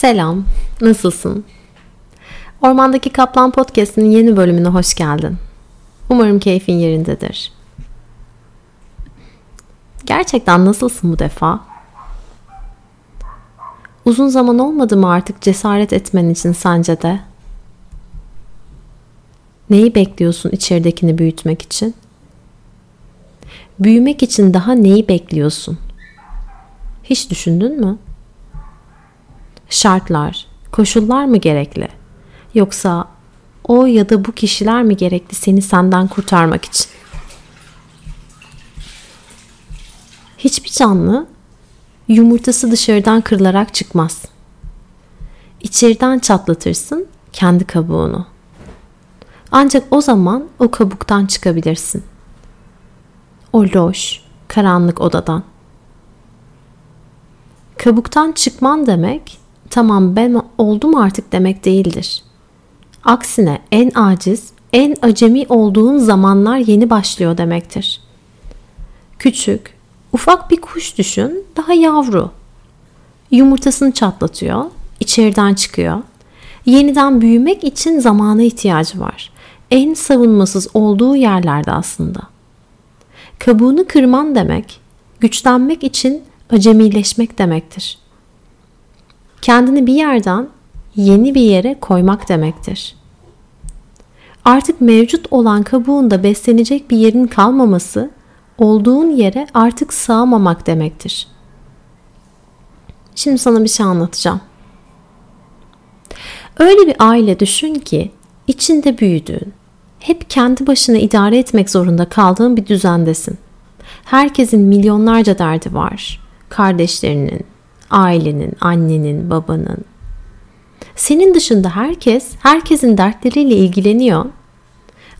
Selam, nasılsın? Ormandaki Kaplan Podcast'inin yeni bölümüne hoş geldin. Umarım keyfin yerindedir. Gerçekten nasılsın bu defa? Uzun zaman olmadı mı artık cesaret etmen için sence de? Neyi bekliyorsun içeridekini büyütmek için? Büyümek için daha neyi bekliyorsun? Hiç düşündün mü? Şartlar, koşullar mı gerekli? Yoksa o ya da bu kişiler mi gerekli seni senden kurtarmak için? Hiçbir canlı yumurtası dışarıdan kırılarak çıkmaz. İçeriden çatlatırsın kendi kabuğunu. Ancak o zaman o kabuktan çıkabilirsin. O loş, karanlık odadan. Kabuktan çıkman demek, tamam ben oldum artık demek değildir. Aksine en aciz, en acemi olduğun zamanlar yeni başlıyor demektir. Küçük, ufak bir kuş düşün, daha yavru. Yumurtasını çatlatıyor, içeriden çıkıyor. Yeniden büyümek için zamana ihtiyacı var. En savunmasız olduğu yerlerde aslında. Kabuğunu kırman demek, güçlenmek için acemileşmek demektir. Kendini bir yerden yeni bir yere koymak demektir. Artık mevcut olan kabuğunda beslenecek bir yerin kalmaması, olduğun yere artık sığamamak demektir. Şimdi sana bir şey anlatacağım. Öyle bir aile düşün ki içinde büyüdüğün, hep kendi başına idare etmek zorunda kaldığın bir düzendesin. Herkesin milyonlarca derdi var. Kardeşlerinin, ailenin, annenin, babanın. Senin dışında herkes, herkesin dertleriyle ilgileniyor.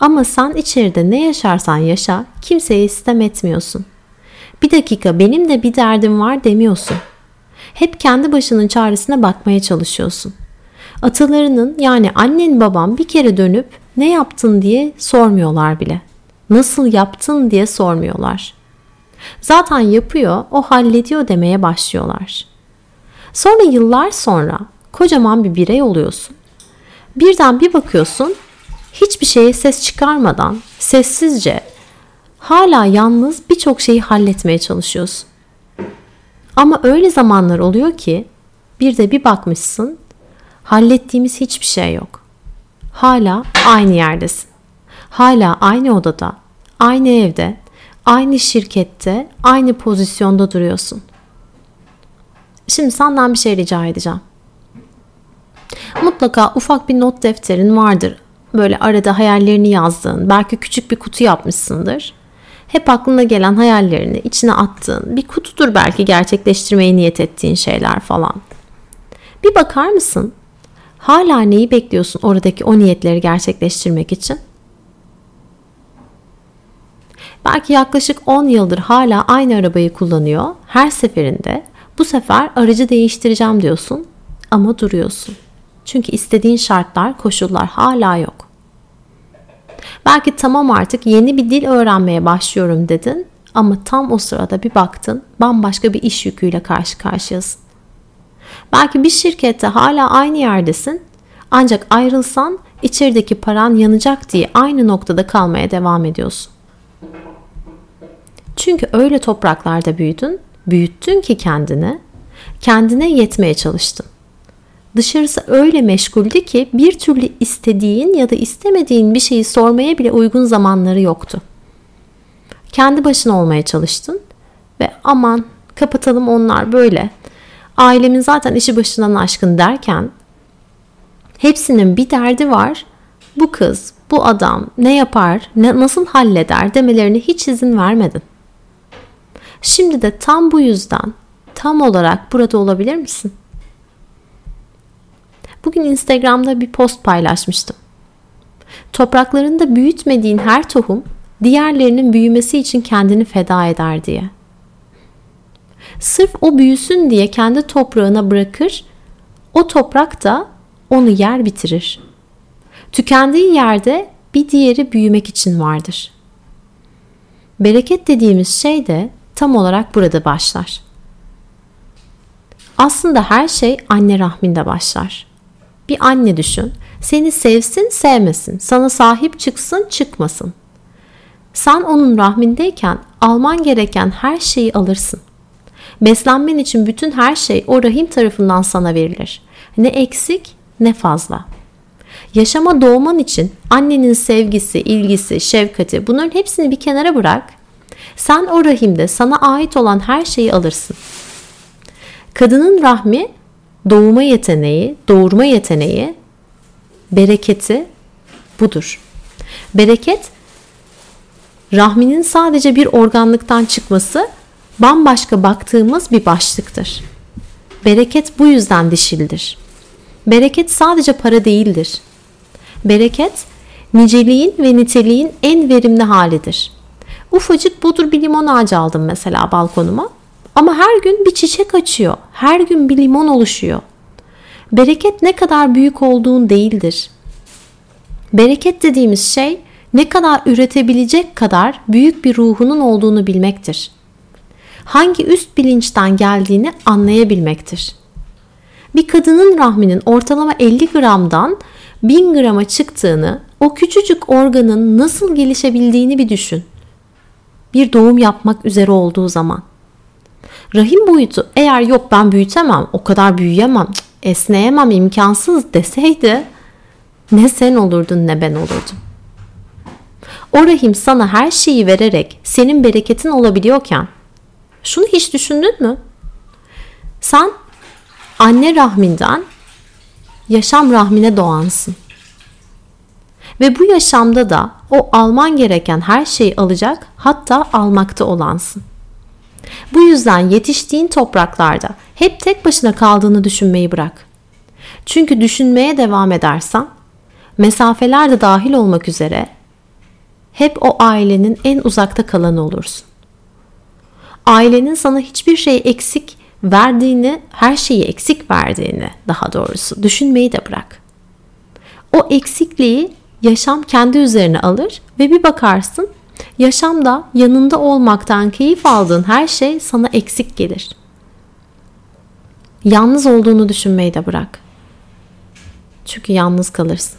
Ama sen içeride ne yaşarsan yaşa, kimseye istem etmiyorsun. Bir dakika benim de bir derdim var demiyorsun. Hep kendi başının çaresine bakmaya çalışıyorsun. Atalarının yani annen babam bir kere dönüp ne yaptın diye sormuyorlar bile. Nasıl yaptın diye sormuyorlar. Zaten yapıyor, o hallediyor demeye başlıyorlar. Sonra yıllar sonra kocaman bir birey oluyorsun. Birden bir bakıyorsun hiçbir şeye ses çıkarmadan sessizce hala yalnız birçok şeyi halletmeye çalışıyorsun. Ama öyle zamanlar oluyor ki bir de bir bakmışsın hallettiğimiz hiçbir şey yok. Hala aynı yerdesin. Hala aynı odada, aynı evde, aynı şirkette, aynı pozisyonda duruyorsun. Şimdi senden bir şey rica edeceğim. Mutlaka ufak bir not defterin vardır. Böyle arada hayallerini yazdığın, belki küçük bir kutu yapmışsındır. Hep aklına gelen hayallerini içine attığın bir kutudur belki gerçekleştirmeye niyet ettiğin şeyler falan. Bir bakar mısın? Hala neyi bekliyorsun oradaki o niyetleri gerçekleştirmek için? Belki yaklaşık 10 yıldır hala aynı arabayı kullanıyor. Her seferinde bu sefer aracı değiştireceğim diyorsun ama duruyorsun. Çünkü istediğin şartlar, koşullar hala yok. Belki tamam artık yeni bir dil öğrenmeye başlıyorum dedin ama tam o sırada bir baktın bambaşka bir iş yüküyle karşı karşıyasın. Belki bir şirkette hala aynı yerdesin ancak ayrılsan içerideki paran yanacak diye aynı noktada kalmaya devam ediyorsun. Çünkü öyle topraklarda büyüdün, büyüttün ki kendini, kendine yetmeye çalıştın. Dışarısı öyle meşguldü ki bir türlü istediğin ya da istemediğin bir şeyi sormaya bile uygun zamanları yoktu. Kendi başına olmaya çalıştın ve aman kapatalım onlar böyle. Ailemin zaten işi başından aşkın derken hepsinin bir derdi var. Bu kız, bu adam ne yapar, ne, nasıl halleder demelerine hiç izin vermedin. Şimdi de tam bu yüzden tam olarak burada olabilir misin? Bugün Instagram'da bir post paylaşmıştım. Topraklarında büyütmediğin her tohum diğerlerinin büyümesi için kendini feda eder diye. Sırf o büyüsün diye kendi toprağına bırakır, o toprak da onu yer bitirir. Tükendiği yerde bir diğeri büyümek için vardır. Bereket dediğimiz şey de tam olarak burada başlar. Aslında her şey anne rahminde başlar. Bir anne düşün. Seni sevsin, sevmesin. Sana sahip çıksın, çıkmasın. Sen onun rahmindeyken alman gereken her şeyi alırsın. Beslenmen için bütün her şey o rahim tarafından sana verilir. Ne eksik ne fazla. Yaşama doğman için annenin sevgisi, ilgisi, şefkati bunların hepsini bir kenara bırak. Sen o rahimde sana ait olan her şeyi alırsın. Kadının rahmi doğuma yeteneği, doğurma yeteneği, bereketi budur. Bereket rahminin sadece bir organlıktan çıkması bambaşka baktığımız bir başlıktır. Bereket bu yüzden dişildir. Bereket sadece para değildir. Bereket niceliğin ve niteliğin en verimli halidir. Ufacık budur bir limon ağacı aldım mesela balkonuma. Ama her gün bir çiçek açıyor. Her gün bir limon oluşuyor. Bereket ne kadar büyük olduğun değildir. Bereket dediğimiz şey ne kadar üretebilecek kadar büyük bir ruhunun olduğunu bilmektir. Hangi üst bilinçten geldiğini anlayabilmektir. Bir kadının rahminin ortalama 50 gramdan 1000 grama çıktığını, o küçücük organın nasıl gelişebildiğini bir düşün. Bir doğum yapmak üzere olduğu zaman. Rahim boyutu eğer yok ben büyütemem, o kadar büyüyemem, esneyemem, imkansız deseydi ne sen olurdun ne ben olurdum. O rahim sana her şeyi vererek senin bereketin olabiliyorken şunu hiç düşündün mü? Sen anne rahminden yaşam rahmine doğansın. Ve bu yaşamda da o alman gereken her şeyi alacak hatta almakta olansın. Bu yüzden yetiştiğin topraklarda hep tek başına kaldığını düşünmeyi bırak. Çünkü düşünmeye devam edersen mesafeler de dahil olmak üzere hep o ailenin en uzakta kalanı olursun. Ailenin sana hiçbir şey eksik verdiğini, her şeyi eksik verdiğini daha doğrusu düşünmeyi de bırak. O eksikliği yaşam kendi üzerine alır ve bir bakarsın yaşamda yanında olmaktan keyif aldığın her şey sana eksik gelir. Yalnız olduğunu düşünmeyi de bırak. Çünkü yalnız kalırsın.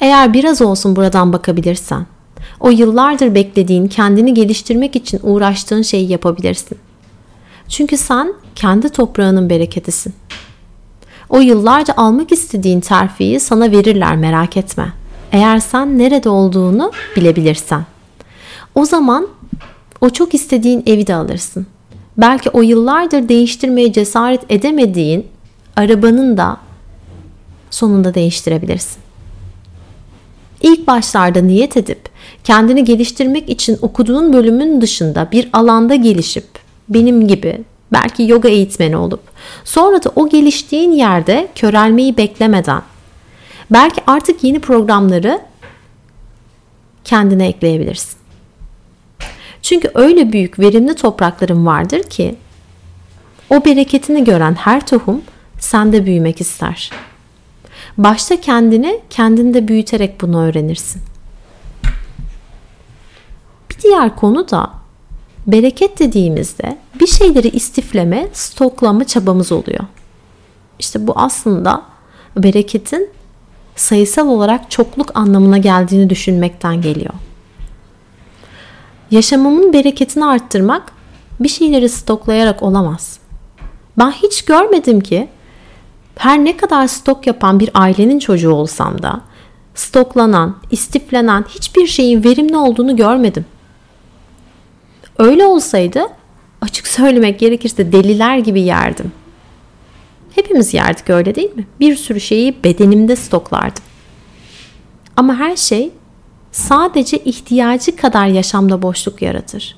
Eğer biraz olsun buradan bakabilirsen, o yıllardır beklediğin, kendini geliştirmek için uğraştığın şeyi yapabilirsin. Çünkü sen kendi toprağının bereketisin. O yıllarca almak istediğin terfiyi sana verirler merak etme. Eğer sen nerede olduğunu bilebilirsen. O zaman o çok istediğin evi de alırsın. Belki o yıllardır değiştirmeye cesaret edemediğin arabanın da sonunda değiştirebilirsin. İlk başlarda niyet edip kendini geliştirmek için okuduğun bölümün dışında bir alanda gelişip benim gibi belki yoga eğitmeni olup sonra da o geliştiğin yerde körelmeyi beklemeden belki artık yeni programları kendine ekleyebilirsin. Çünkü öyle büyük verimli toprakların vardır ki o bereketini gören her tohum sende büyümek ister. Başta kendini kendinde büyüterek bunu öğrenirsin. Bir diğer konu da bereket dediğimizde bir şeyleri istifleme, stoklama çabamız oluyor. İşte bu aslında bereketin sayısal olarak çokluk anlamına geldiğini düşünmekten geliyor. Yaşamımın bereketini arttırmak bir şeyleri stoklayarak olamaz. Ben hiç görmedim ki her ne kadar stok yapan bir ailenin çocuğu olsam da stoklanan, istiflenen hiçbir şeyin verimli olduğunu görmedim. Öyle olsaydı açık söylemek gerekirse deliler gibi yerdim. Hepimiz yerdik öyle değil mi? Bir sürü şeyi bedenimde stoklardım. Ama her şey sadece ihtiyacı kadar yaşamda boşluk yaratır.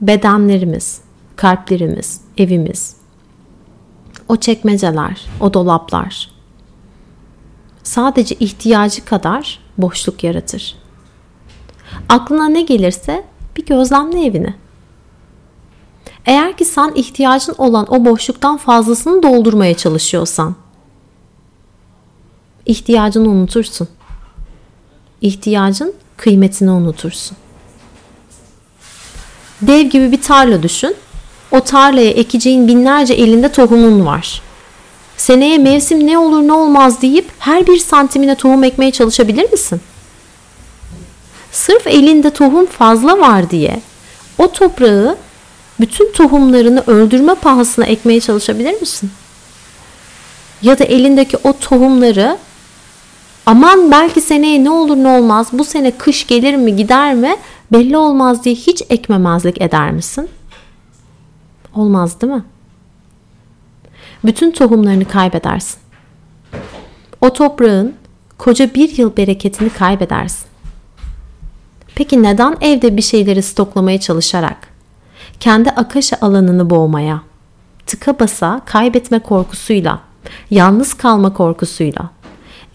Bedenlerimiz, kalplerimiz, evimiz, o çekmeceler, o dolaplar sadece ihtiyacı kadar boşluk yaratır. Aklına ne gelirse bir gözlemle evini. Eğer ki sen ihtiyacın olan o boşluktan fazlasını doldurmaya çalışıyorsan ihtiyacını unutursun. İhtiyacın kıymetini unutursun. Dev gibi bir tarla düşün. O tarlaya ekeceğin binlerce elinde tohumun var. Seneye mevsim ne olur ne olmaz deyip her bir santimine tohum ekmeye çalışabilir misin? Sırf elinde tohum fazla var diye o toprağı bütün tohumlarını öldürme pahasına ekmeye çalışabilir misin? Ya da elindeki o tohumları aman belki seneye ne olur ne olmaz bu sene kış gelir mi gider mi belli olmaz diye hiç ekmemezlik eder misin? Olmaz değil mi? Bütün tohumlarını kaybedersin. O toprağın koca bir yıl bereketini kaybedersin. Peki neden evde bir şeyleri stoklamaya çalışarak, kendi akaşa alanını boğmaya, tıka basa kaybetme korkusuyla, yalnız kalma korkusuyla,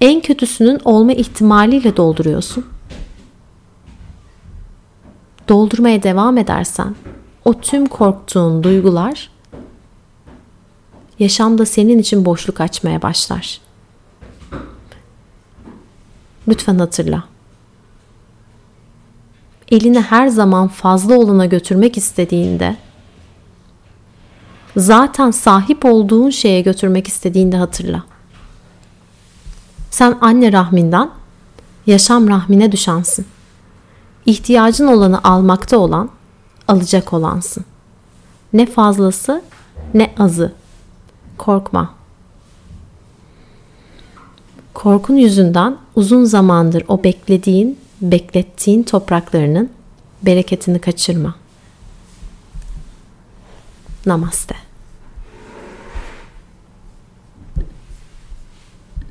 en kötüsünün olma ihtimaliyle dolduruyorsun? Doldurmaya devam edersen o tüm korktuğun duygular yaşamda senin için boşluk açmaya başlar. Lütfen hatırla. Elini her zaman fazla olana götürmek istediğinde zaten sahip olduğun şeye götürmek istediğinde hatırla. Sen anne rahminden yaşam rahmine düşansın. İhtiyacın olanı almakta olan, alacak olansın. Ne fazlası ne azı. Korkma. Korkun yüzünden uzun zamandır o beklediğin, beklettiğin topraklarının bereketini kaçırma. Namaste.